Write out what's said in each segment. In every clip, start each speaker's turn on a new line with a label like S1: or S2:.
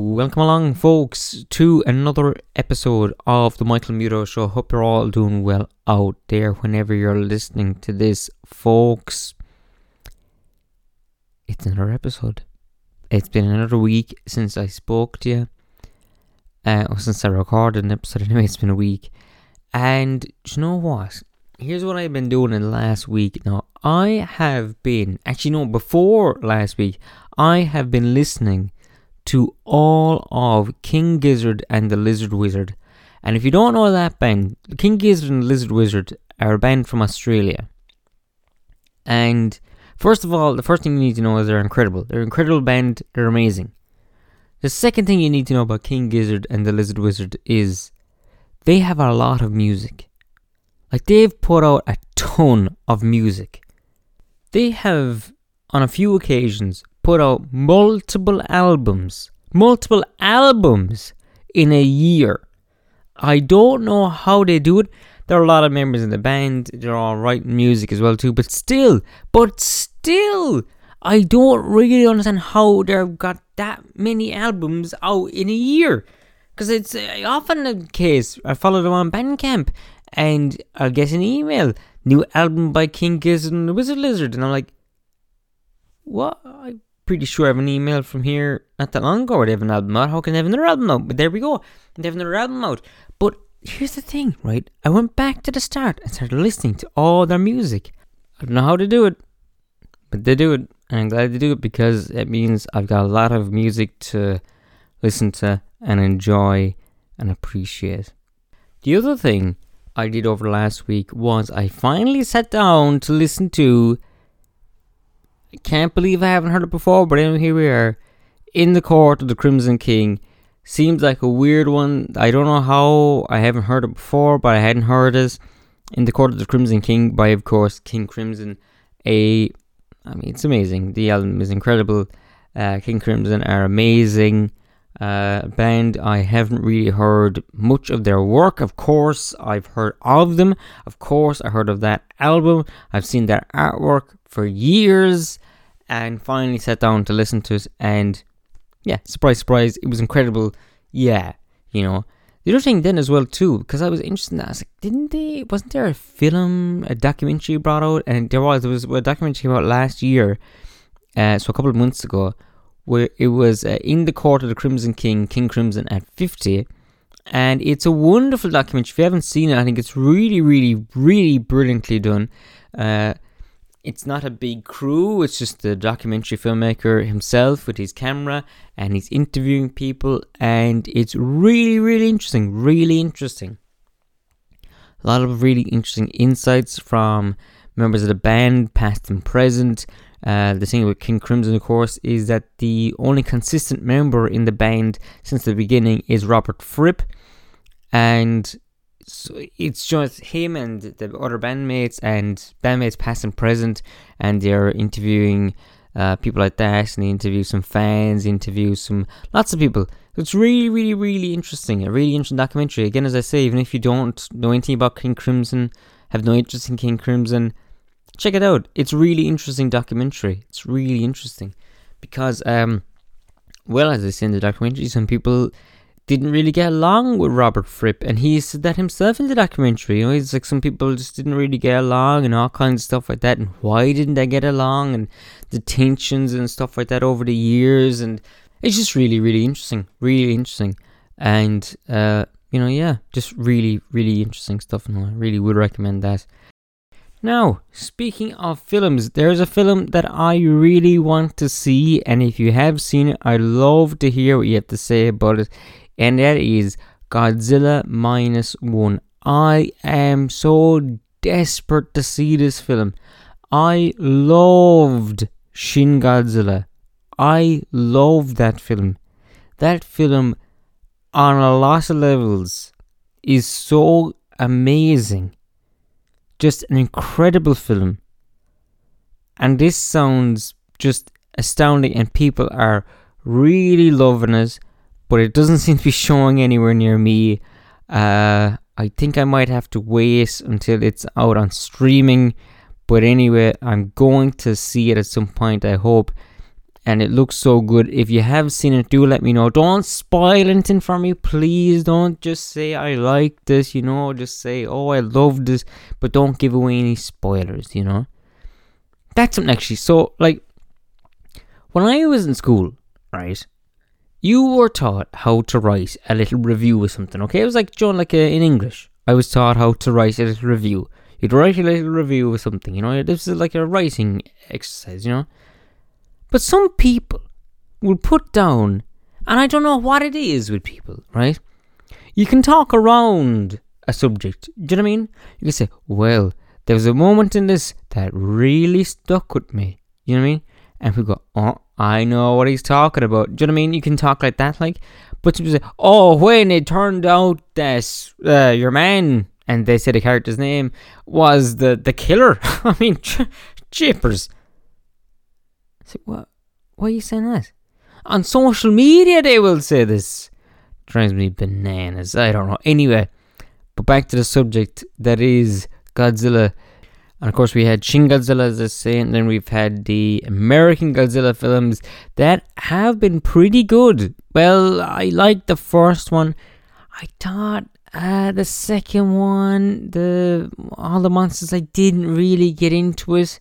S1: Welcome along, folks, to another episode of the Michael Muto Show. Hope you're all doing well out there whenever you're listening to this, folks. It's another episode. It's been another week since I spoke to you. Uh, or since I recorded an episode, anyway, it's been a week. And you know what? Here's what I've been doing in the last week. Now, I have been, actually, no, before last week, I have been listening to all of King Gizzard and the Lizard Wizard. And if you don't know that band, King Gizzard and the Lizard Wizard are a band from Australia. And first of all, the first thing you need to know is they're incredible. They're an incredible band, they're amazing. The second thing you need to know about King Gizzard and the Lizard Wizard is they have a lot of music. Like they've put out a ton of music. They have, on a few occasions, put out multiple albums, multiple albums in a year. I don't know how they do it. There are a lot of members in the band. They're all writing music as well too. But still, but still, I don't really understand how they've got that many albums out in a year. Because it's uh, often the case. I follow them on Bandcamp, and I'll get an email, new album by King Gizzard and the Wizard Lizard, and I'm like, what? Pretty sure I have an email from here not that long ago where they have an album out. How can they have another album out? But there we go. They have another album out. But here's the thing, right? I went back to the start and started listening to all their music. I don't know how to do it, but they do it. And I'm glad they do it because it means I've got a lot of music to listen to and enjoy and appreciate. The other thing I did over last week was I finally sat down to listen to can't believe I haven't heard it before, but anyway, here we are. In the Court of the Crimson King. Seems like a weird one. I don't know how I haven't heard it before, but I hadn't heard it. In the Court of the Crimson King by, of course, King Crimson. A, I mean, it's amazing. The album is incredible. Uh, King Crimson are amazing. Uh, band I haven't really heard much of their work. Of course, I've heard of them. Of course, I heard of that album. I've seen their artwork for years and finally sat down to listen to it. And yeah, surprise, surprise, it was incredible. Yeah, you know. The other thing then as well too, because I was interested in that, I was like, didn't they? Wasn't there a film, a documentary brought out? And there was. There was a documentary came out last year, uh, so a couple of months ago, where it was uh, in the court of the Crimson King, King Crimson at fifty, and it's a wonderful documentary. If you haven't seen it, I think it's really, really, really brilliantly done. Uh, it's not a big crew, it's just the documentary filmmaker himself with his camera and he's interviewing people, and it's really, really interesting. Really interesting. A lot of really interesting insights from members of the band, past and present. Uh, the thing with King Crimson, of course, is that the only consistent member in the band since the beginning is Robert Fripp, and so it's just him and the other bandmates and bandmates past and present, and they're interviewing uh, people like that, and they interview some fans, interview some lots of people. It's really, really, really interesting. A really interesting documentary. Again, as I say, even if you don't know anything about King Crimson, have no interest in King Crimson, check it out. It's really interesting documentary. It's really interesting because, um, well, as I say in the documentary, some people didn't really get along with Robert Fripp, and he said that himself in the documentary. You know, like some people just didn't really get along, and all kinds of stuff like that. And why didn't they get along, and the tensions and stuff like that over the years, and it's just really, really interesting, really interesting, and uh, you know, yeah, just really, really interesting stuff, and I really would recommend that. Now, speaking of films, there's a film that I really want to see, and if you have seen it, I'd love to hear what you have to say about it and that is Godzilla Minus One. I am so desperate to see this film. I loved Shin Godzilla. I loved that film. That film, on a lot of levels, is so amazing. Just an incredible film. And this sounds just astounding, and people are really loving it but it doesn't seem to be showing anywhere near me. Uh, I think I might have to wait until it's out on streaming. But anyway, I'm going to see it at some point, I hope. and it looks so good. If you have seen it, do let me know. Don't spoil anything for me, please. Don't just say I like this, you know. Just say, oh, I love this, but don't give away any spoilers, you know. That's something actually. So, like, when I was in school, right, you were taught how to write a little review of something. Okay, it was like John, like uh, in English. I was taught how to write a little review. You'd write a little review of something, you know. This is like a writing exercise, you know. But some people will put down, and I don't know what it is with people, right? You can talk around a subject. Do you know what I mean? You can say, well, there was a moment in this that really stuck with me. You know what I mean? And we go, oh, I know what he's talking about. Do you know what I mean? You can talk like that, like. But people say, oh, when it turned out that uh, your man, and they say the character's name, was the, the killer. I mean, ch- chippers. Say, what? Why are you saying that? On social media, they will say this. Drives me bananas. I don't know. Anyway, but back to the subject that is Godzilla. And of course, we had Shin Godzilla, as I say, and then we've had the American Godzilla films that have been pretty good. Well, I liked the first one. I thought uh, the second one, the all the monsters, I didn't really get into it.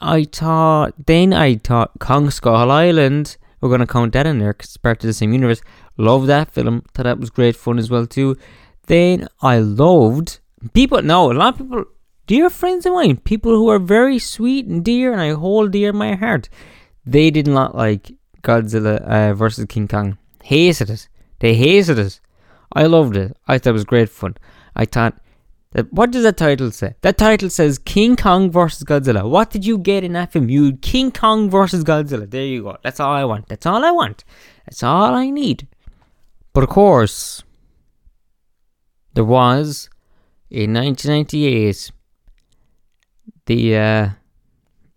S1: I thought, then I thought Kong Skull Island, we're to count that in there because it's part of the same universe. Love that film. Thought that was great fun as well too. Then I loved, people, no, a lot of people, dear friends of mine, people who are very sweet and dear and I hold dear in my heart, they did not like Godzilla uh, versus King Kong. Hated it. They hated it. I loved it. I thought it was great fun. I thought what does that title say? That title says King Kong versus Godzilla. What did you get in that film? You King Kong versus Godzilla. There you go. That's all I want. That's all I want. That's all I need. But of course, there was in 1998 the uh,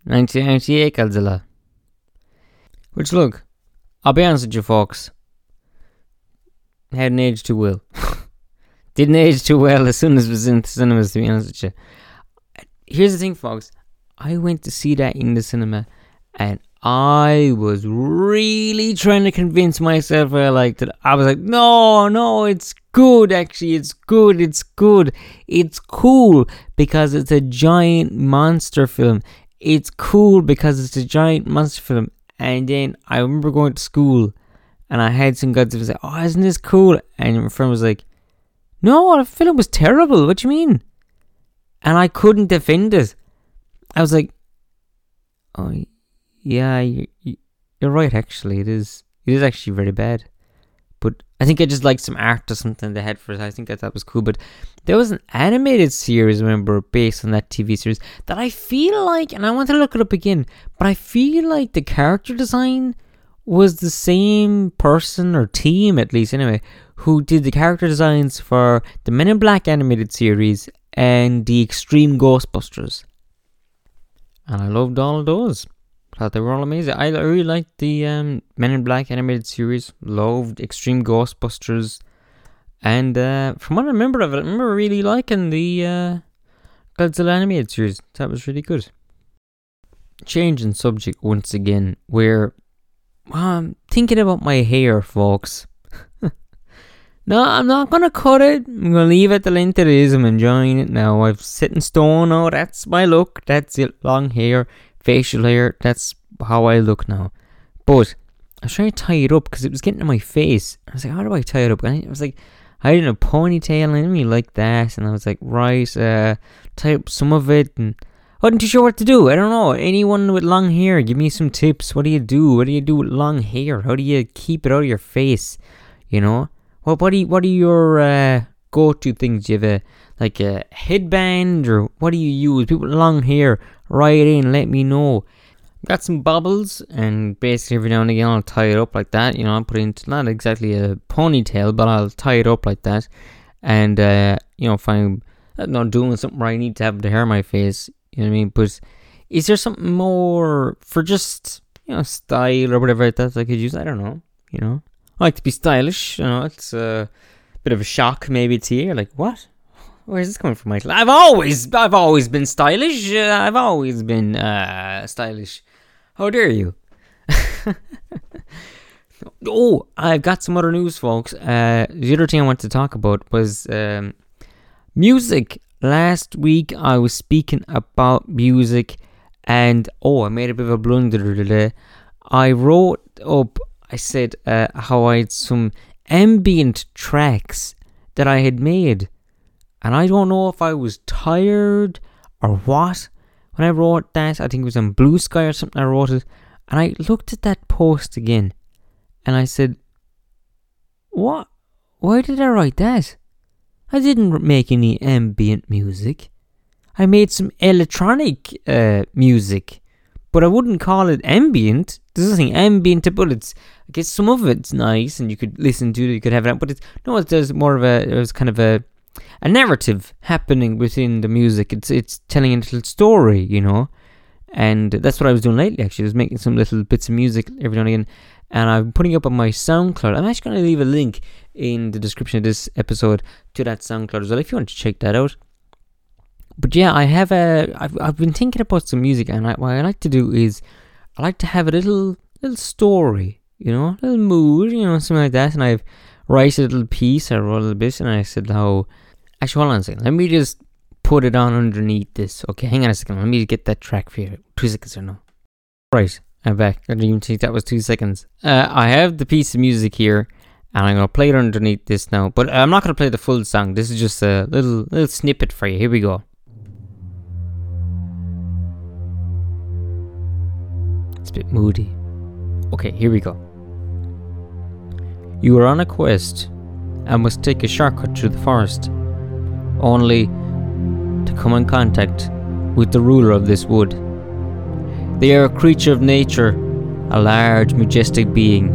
S1: 1998 Godzilla. Which look, I'll be honest with you, folks, hadn't aged too well. Didn't age too well as soon as it was in the cinemas, to be honest with you. Here's the thing, folks. I went to see that in the cinema and I was really trying to convince myself I liked it. I was like, no, no, it's good, actually. It's good, it's good. It's cool because it's a giant monster film. It's cool because it's a giant monster film. And then I remember going to school and I had some guys say, oh, isn't this cool? And my friend was like, no, the film was terrible. What do you mean? And I couldn't defend it. I was like, oh, yeah, you, you're right. Actually, it is. It is actually very bad. But I think I just liked some art or something they had for it. I think I thought was cool. But there was an animated series, remember, based on that TV series that I feel like, and I want to look it up again, but I feel like the character design was the same person or team, at least anyway, who did the character designs for the Men in Black animated series and the Extreme Ghostbusters. And I loved all of those. Thought they were all amazing. I really liked the um, Men in Black animated series. Loved Extreme Ghostbusters. And uh, from what I remember of it, I remember really liking the uh, Godzilla animated series. That was really good. Change in subject once again, where I'm thinking about my hair, folks. No, I'm not gonna cut it. I'm gonna leave it the length it is. I'm enjoying it now. I've set in stone. Oh, that's my look. That's it. Long hair, facial hair. That's how I look now. But I was trying to tie it up because it was getting to my face. I was like, how do I tie it up? And I was like, I did a ponytail and me like that. And I was like, right, uh, tie up some of it. And I wasn't too sure what to do. I don't know. Anyone with long hair, give me some tips. What do you do? What do you do with long hair? How do you keep it out of your face? You know? What what are you, what are your uh, go to things? Do you have a like a headband or what do you use? People with long hair, write in, let me know. Got some bubbles and basically every now and again I'll tie it up like that. You know, I'll put it into not exactly a ponytail, but I'll tie it up like that. And uh, you know, if I'm not doing something where I need to have the hair on my face, you know what I mean? But is there something more for just you know style or whatever that I could use? I don't know. You know, I like to be stylish. You know, it's a bit of a shock maybe to you. Like, what? Where's this coming from, Michael? I've always, I've always been stylish. Uh, I've always been uh, stylish. How dare you? oh, I've got some other news, folks. Uh, the other thing I want to talk about was um, music. Last week I was speaking about music, and oh, I made a bit of a blunder today. I wrote up, I said uh, how I had some ambient tracks that I had made, and I don't know if I was tired or what. When I wrote that, I think it was on Blue Sky or something. I wrote it, and I looked at that post again, and I said, "What? Why did I write that? I didn't make any ambient music. I made some electronic uh, music, but I wouldn't call it ambient. There's nothing ambient about it. I guess some of it's nice, and you could listen to it. You could have it, but it's no. There's more of a. It was kind of a." a narrative happening within the music. It's it's telling a little story, you know. And that's what I was doing lately. Actually, I was making some little bits of music every now and again, and I'm putting up on my SoundCloud. I'm actually going to leave a link in the description of this episode to that SoundCloud as well if you want to check that out. But yeah, I have a. I've I've been thinking about some music, and I, what I like to do is I like to have a little little story, you know, a little mood, you know, something like that. And I've write a little piece, I wrote a little bit, and I said how. Actually, hold on a second. Let me just put it on underneath this. Okay, hang on a second. Let me get that track for you. Two seconds or no. Right, I'm back. I didn't even think that was two seconds. Uh, I have the piece of music here, and I'm gonna play it underneath this now. But I'm not gonna play the full song. This is just a little little snippet for you. Here we go. It's a bit moody. Okay, here we go. You are on a quest and must take a shortcut through the forest, only to come in contact with the ruler of this wood. They are a creature of nature, a large, majestic being.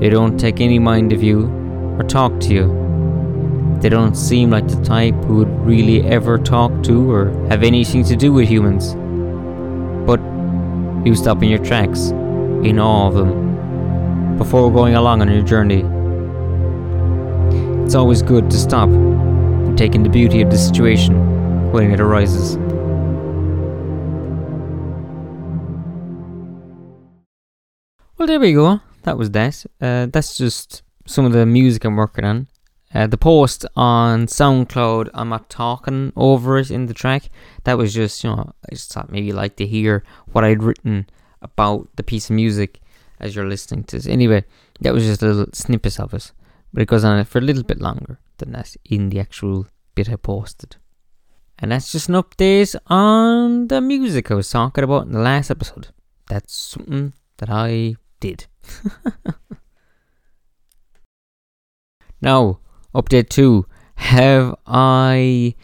S1: They don't take any mind of you or talk to you. They don't seem like the type who would really ever talk to or have anything to do with humans. But you stop in your tracks, in awe of them, before going along on your journey. It's always good to stop take in the beauty of the situation when it arises. Well, there we go. That was that. Uh, that's just some of the music I'm working on. Uh, the post on SoundCloud, I'm not talking over it in the track. That was just, you know, I just thought maybe you'd like to hear what I'd written about the piece of music as you're listening to this. Anyway, that was just a little snippet of it. But it goes on for a little bit longer than that in the actual bit I posted. And that's just an update on the music I was talking about in the last episode. That's something that I did. now, update two. Have I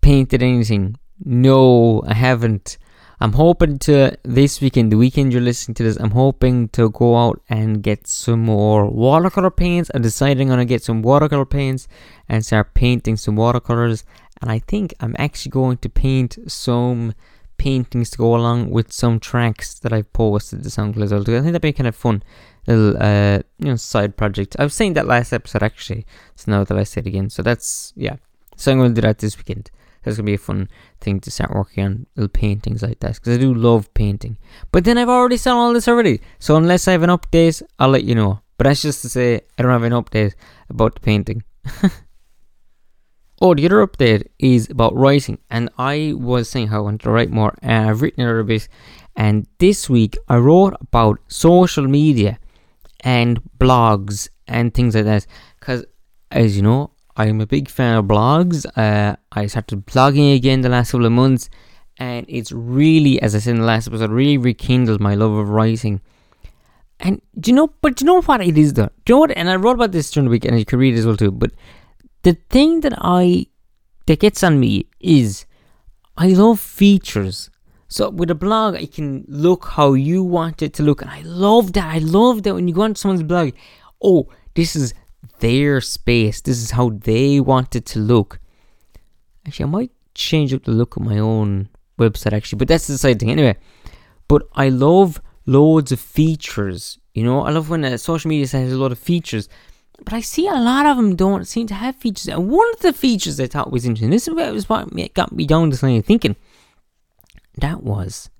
S1: painted anything? No, I haven't. I'm hoping to this weekend, the weekend you're listening to this, I'm hoping to go out and get some more watercolor paints. I'm deciding on to get some watercolor paints and start painting some watercolors. And I think I'm actually going to paint some paintings to go along with some tracks that I've posted to SoundCloud as well. I think that'd be kind of fun little uh you know side project. I was saying that last episode actually, so now that I say it again. So that's yeah. So I'm to do that this weekend. That's gonna be a fun thing to start working on little paintings like that because I do love painting. But then I've already done all this already, so unless I have an update, I'll let you know. But that's just to say I don't have an update about the painting. oh, the other update is about writing, and I was saying how I want to write more, and I've written a little bit. And this week I wrote about social media and blogs and things like that because, as you know, I'm a big fan of blogs. Uh, I started blogging again the last couple of months, and it's really, as I said in the last episode, really rekindled my love of writing. And do you know? But do you know what it is though? Do you know what? And I wrote about this during the week, and you can read it as well too. But the thing that I that gets on me is I love features. So with a blog, I can look how you want it to look, and I love that. I love that when you go on someone's blog. Oh, this is their space. This is how they want it to look. Actually, I might change up the look of my own website actually, but that's the side thing anyway. But I love loads of features. You know, I love when a social media site has a lot of features. But I see a lot of them don't seem to have features. And one of the features I thought was interesting, this is what got me down this line of thinking. That was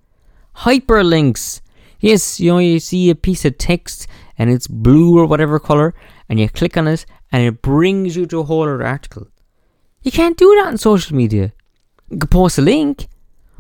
S1: hyperlinks. Yes, you know, you see a piece of text and it's blue or whatever color, and you click on it and it brings you to a whole other article. You can't do that on social media. You can post a link,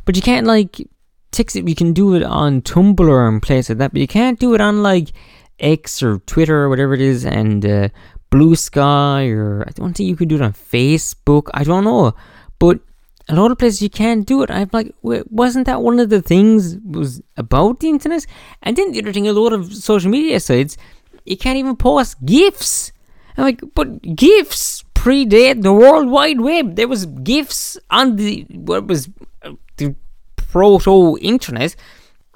S1: but you can't like text it. You can do it on Tumblr and places like that, but you can't do it on like X or Twitter or whatever it is, and uh, Blue Sky or I don't think you can do it on Facebook. I don't know, but a lot of places you can't do it. I'm like, wasn't that one of the things was about the internet? And then the other thing, a lot of social media sites, you can't even post gifs. I'm like, but gifs predate the World Wide Web. There was gifs on the what was uh, the proto internet.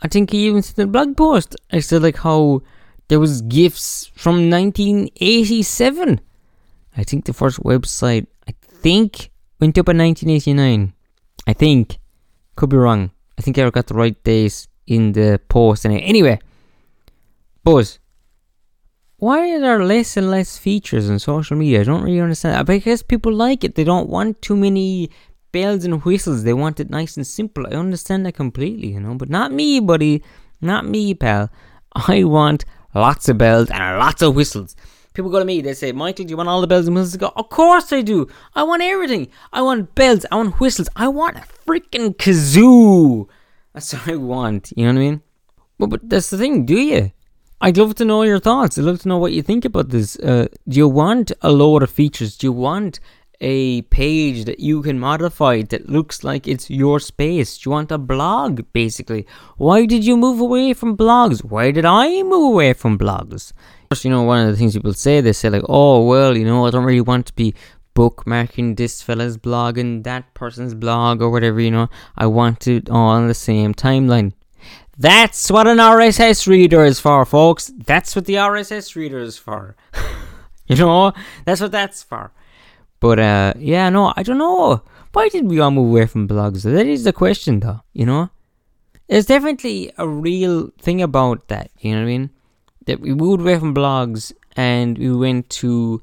S1: I think he even said in the blog post. I said like how there was gifs from 1987. I think the first website I think went up in 1989. I think could be wrong. I think I got the right days in the post. Anyway, Buzz, why are there less and less features on social media? I don't really understand. Guess people like it. They don't want too many bells and whistles. They want it nice and simple. I understand that completely, you know. But not me, buddy. Not me, pal. I want lots of bells and lots of whistles. People go to me, they say, Michael, do you want all the bells and whistles? I go, Of course I do. I want everything. I want bells. I want whistles. I want a freaking kazoo. That's what I want. You know what I mean? But, but that's the thing, do you? I'd love to know your thoughts. I'd love to know what you think about this. Uh, do you want a load of features? Do you want a page that you can modify that looks like it's your space? Do you want a blog, basically? Why did you move away from blogs? Why did I move away from blogs? First, you know, one of the things people say, they say, like, oh, well, you know, I don't really want to be bookmarking this fella's blog and that person's blog or whatever, you know. I want it all on the same timeline. That's what an RSS reader is for, folks. That's what the RSS reader is for. you know, that's what that's for. But uh, yeah, no, I don't know. Why did we all move away from blogs? That is the question, though. You know, there's definitely a real thing about that. You know what I mean? That we moved away from blogs and we went to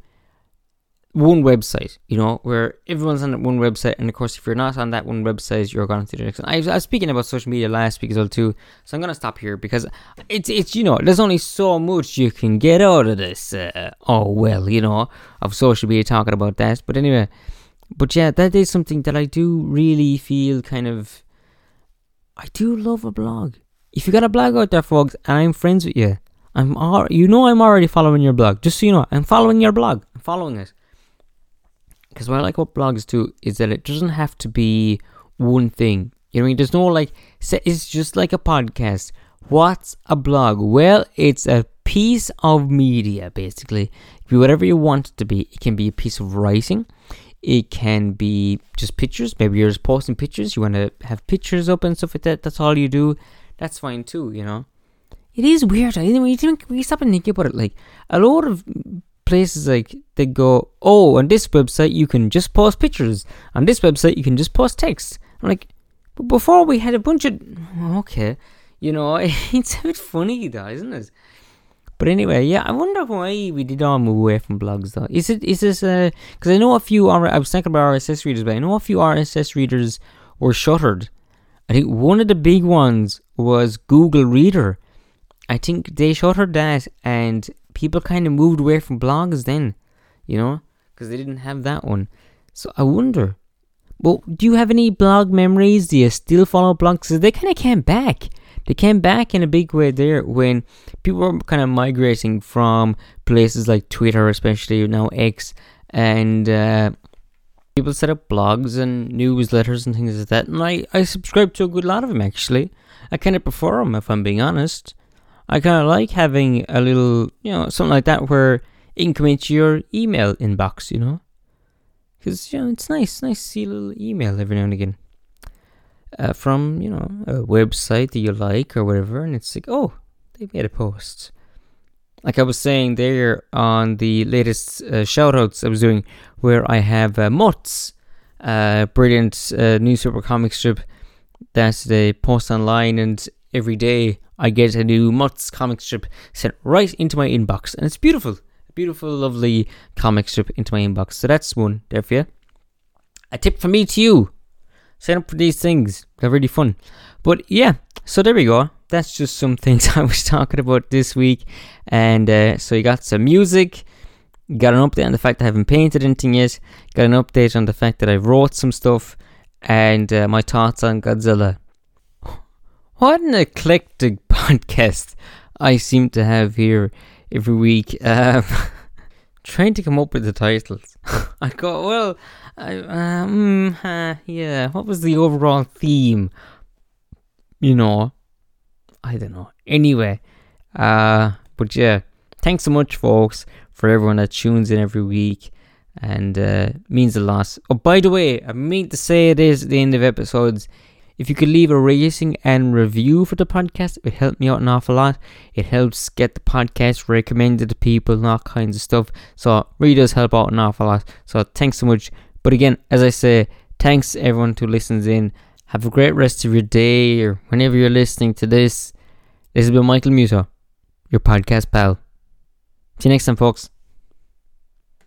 S1: one website, you know, where everyone's on that one website, and of course, if you're not on that one website, you're going to the next one. I, I was speaking about social media last week as well too, so I'm gonna stop here because it's it's you know, there's only so much you can get out of this. Uh, oh well, you know, of social media talking about that. But anyway, but yeah, that is something that I do really feel kind of. I do love a blog. If you got a blog out there, folks, and I'm friends with you, I'm all, you know I'm already following your blog. Just so you know, I'm following your blog. I'm following it. Because what I like about blogs too is that it doesn't have to be one thing. You know, I mean, there's no like, it's just like a podcast. What's a blog? Well, it's a piece of media, basically. It be whatever you want it to be. It can be a piece of writing. It can be just pictures. Maybe you're just posting pictures. You want to have pictures up and stuff like that. That's all you do. That's fine too, you know. It is weird. I mean, you think we stop and think about it. Like a lot of places like they go, oh, on this website you can just post pictures. On this website you can just post text. I'm like, but before we had a bunch of okay, you know, it's a bit funny though, isn't it? But anyway, yeah, I wonder why we did all move away from blogs though. Is it is this uh? Because I know a few. I was thinking about RSS readers, but I know a few RSS readers were shuttered. I think one of the big ones was Google Reader. I think they shuttered that, and people kind of moved away from blogs then, you know, because they didn't have that one. So I wonder. Well, do you have any blog memories? Do you still follow blogs? They kind of came back. They came back in a big way there when people were kind of migrating from places like Twitter, especially now X, and uh, people set up blogs and newsletters and things like that. And I, I subscribe to a good lot of them actually. I kind of prefer them if I'm being honest. I kind of like having a little, you know, something like that where it can come into your email inbox, you know? Because, you know, it's nice, nice to see a little email every now and again uh, from, you know, a website that you like or whatever. And it's like, oh, they made a post. Like I was saying there on the latest uh, shoutouts I was doing, where I have uh, Mutts, uh, brilliant uh, newspaper comic strip that they post online, and every day I get a new Mutts comic strip sent right into my inbox, and it's beautiful. Beautiful, lovely comic strip into my inbox. So that's one there for you. A tip from me to you. Sign up for these things. They're really fun. But yeah, so there we go. that's just some things I was talking about this week. And uh, so you got some music, got an update on the fact that I haven't painted anything yet, got an update on the fact that I wrote some stuff, and uh, my thoughts on Godzilla. What an eclectic podcast I seem to have here every week. Um, trying to come up with the titles. I go, well, I, um, uh, yeah, what was the overall theme? You know, I don't know. Anyway, uh, but yeah, thanks so much, folks, for everyone that tunes in every week and uh, means a lot. Oh, by the way, I mean to say it is at the end of episodes. If you could leave a rating and review for the podcast, it would help me out an awful lot. It helps get the podcast recommended to people and all kinds of stuff. So it really does help out an awful lot. So thanks so much. But again, as I say, thanks everyone who listens in. Have a great rest of your day or whenever you're listening to this. This has been Michael Muto, your podcast pal. See you next time, folks.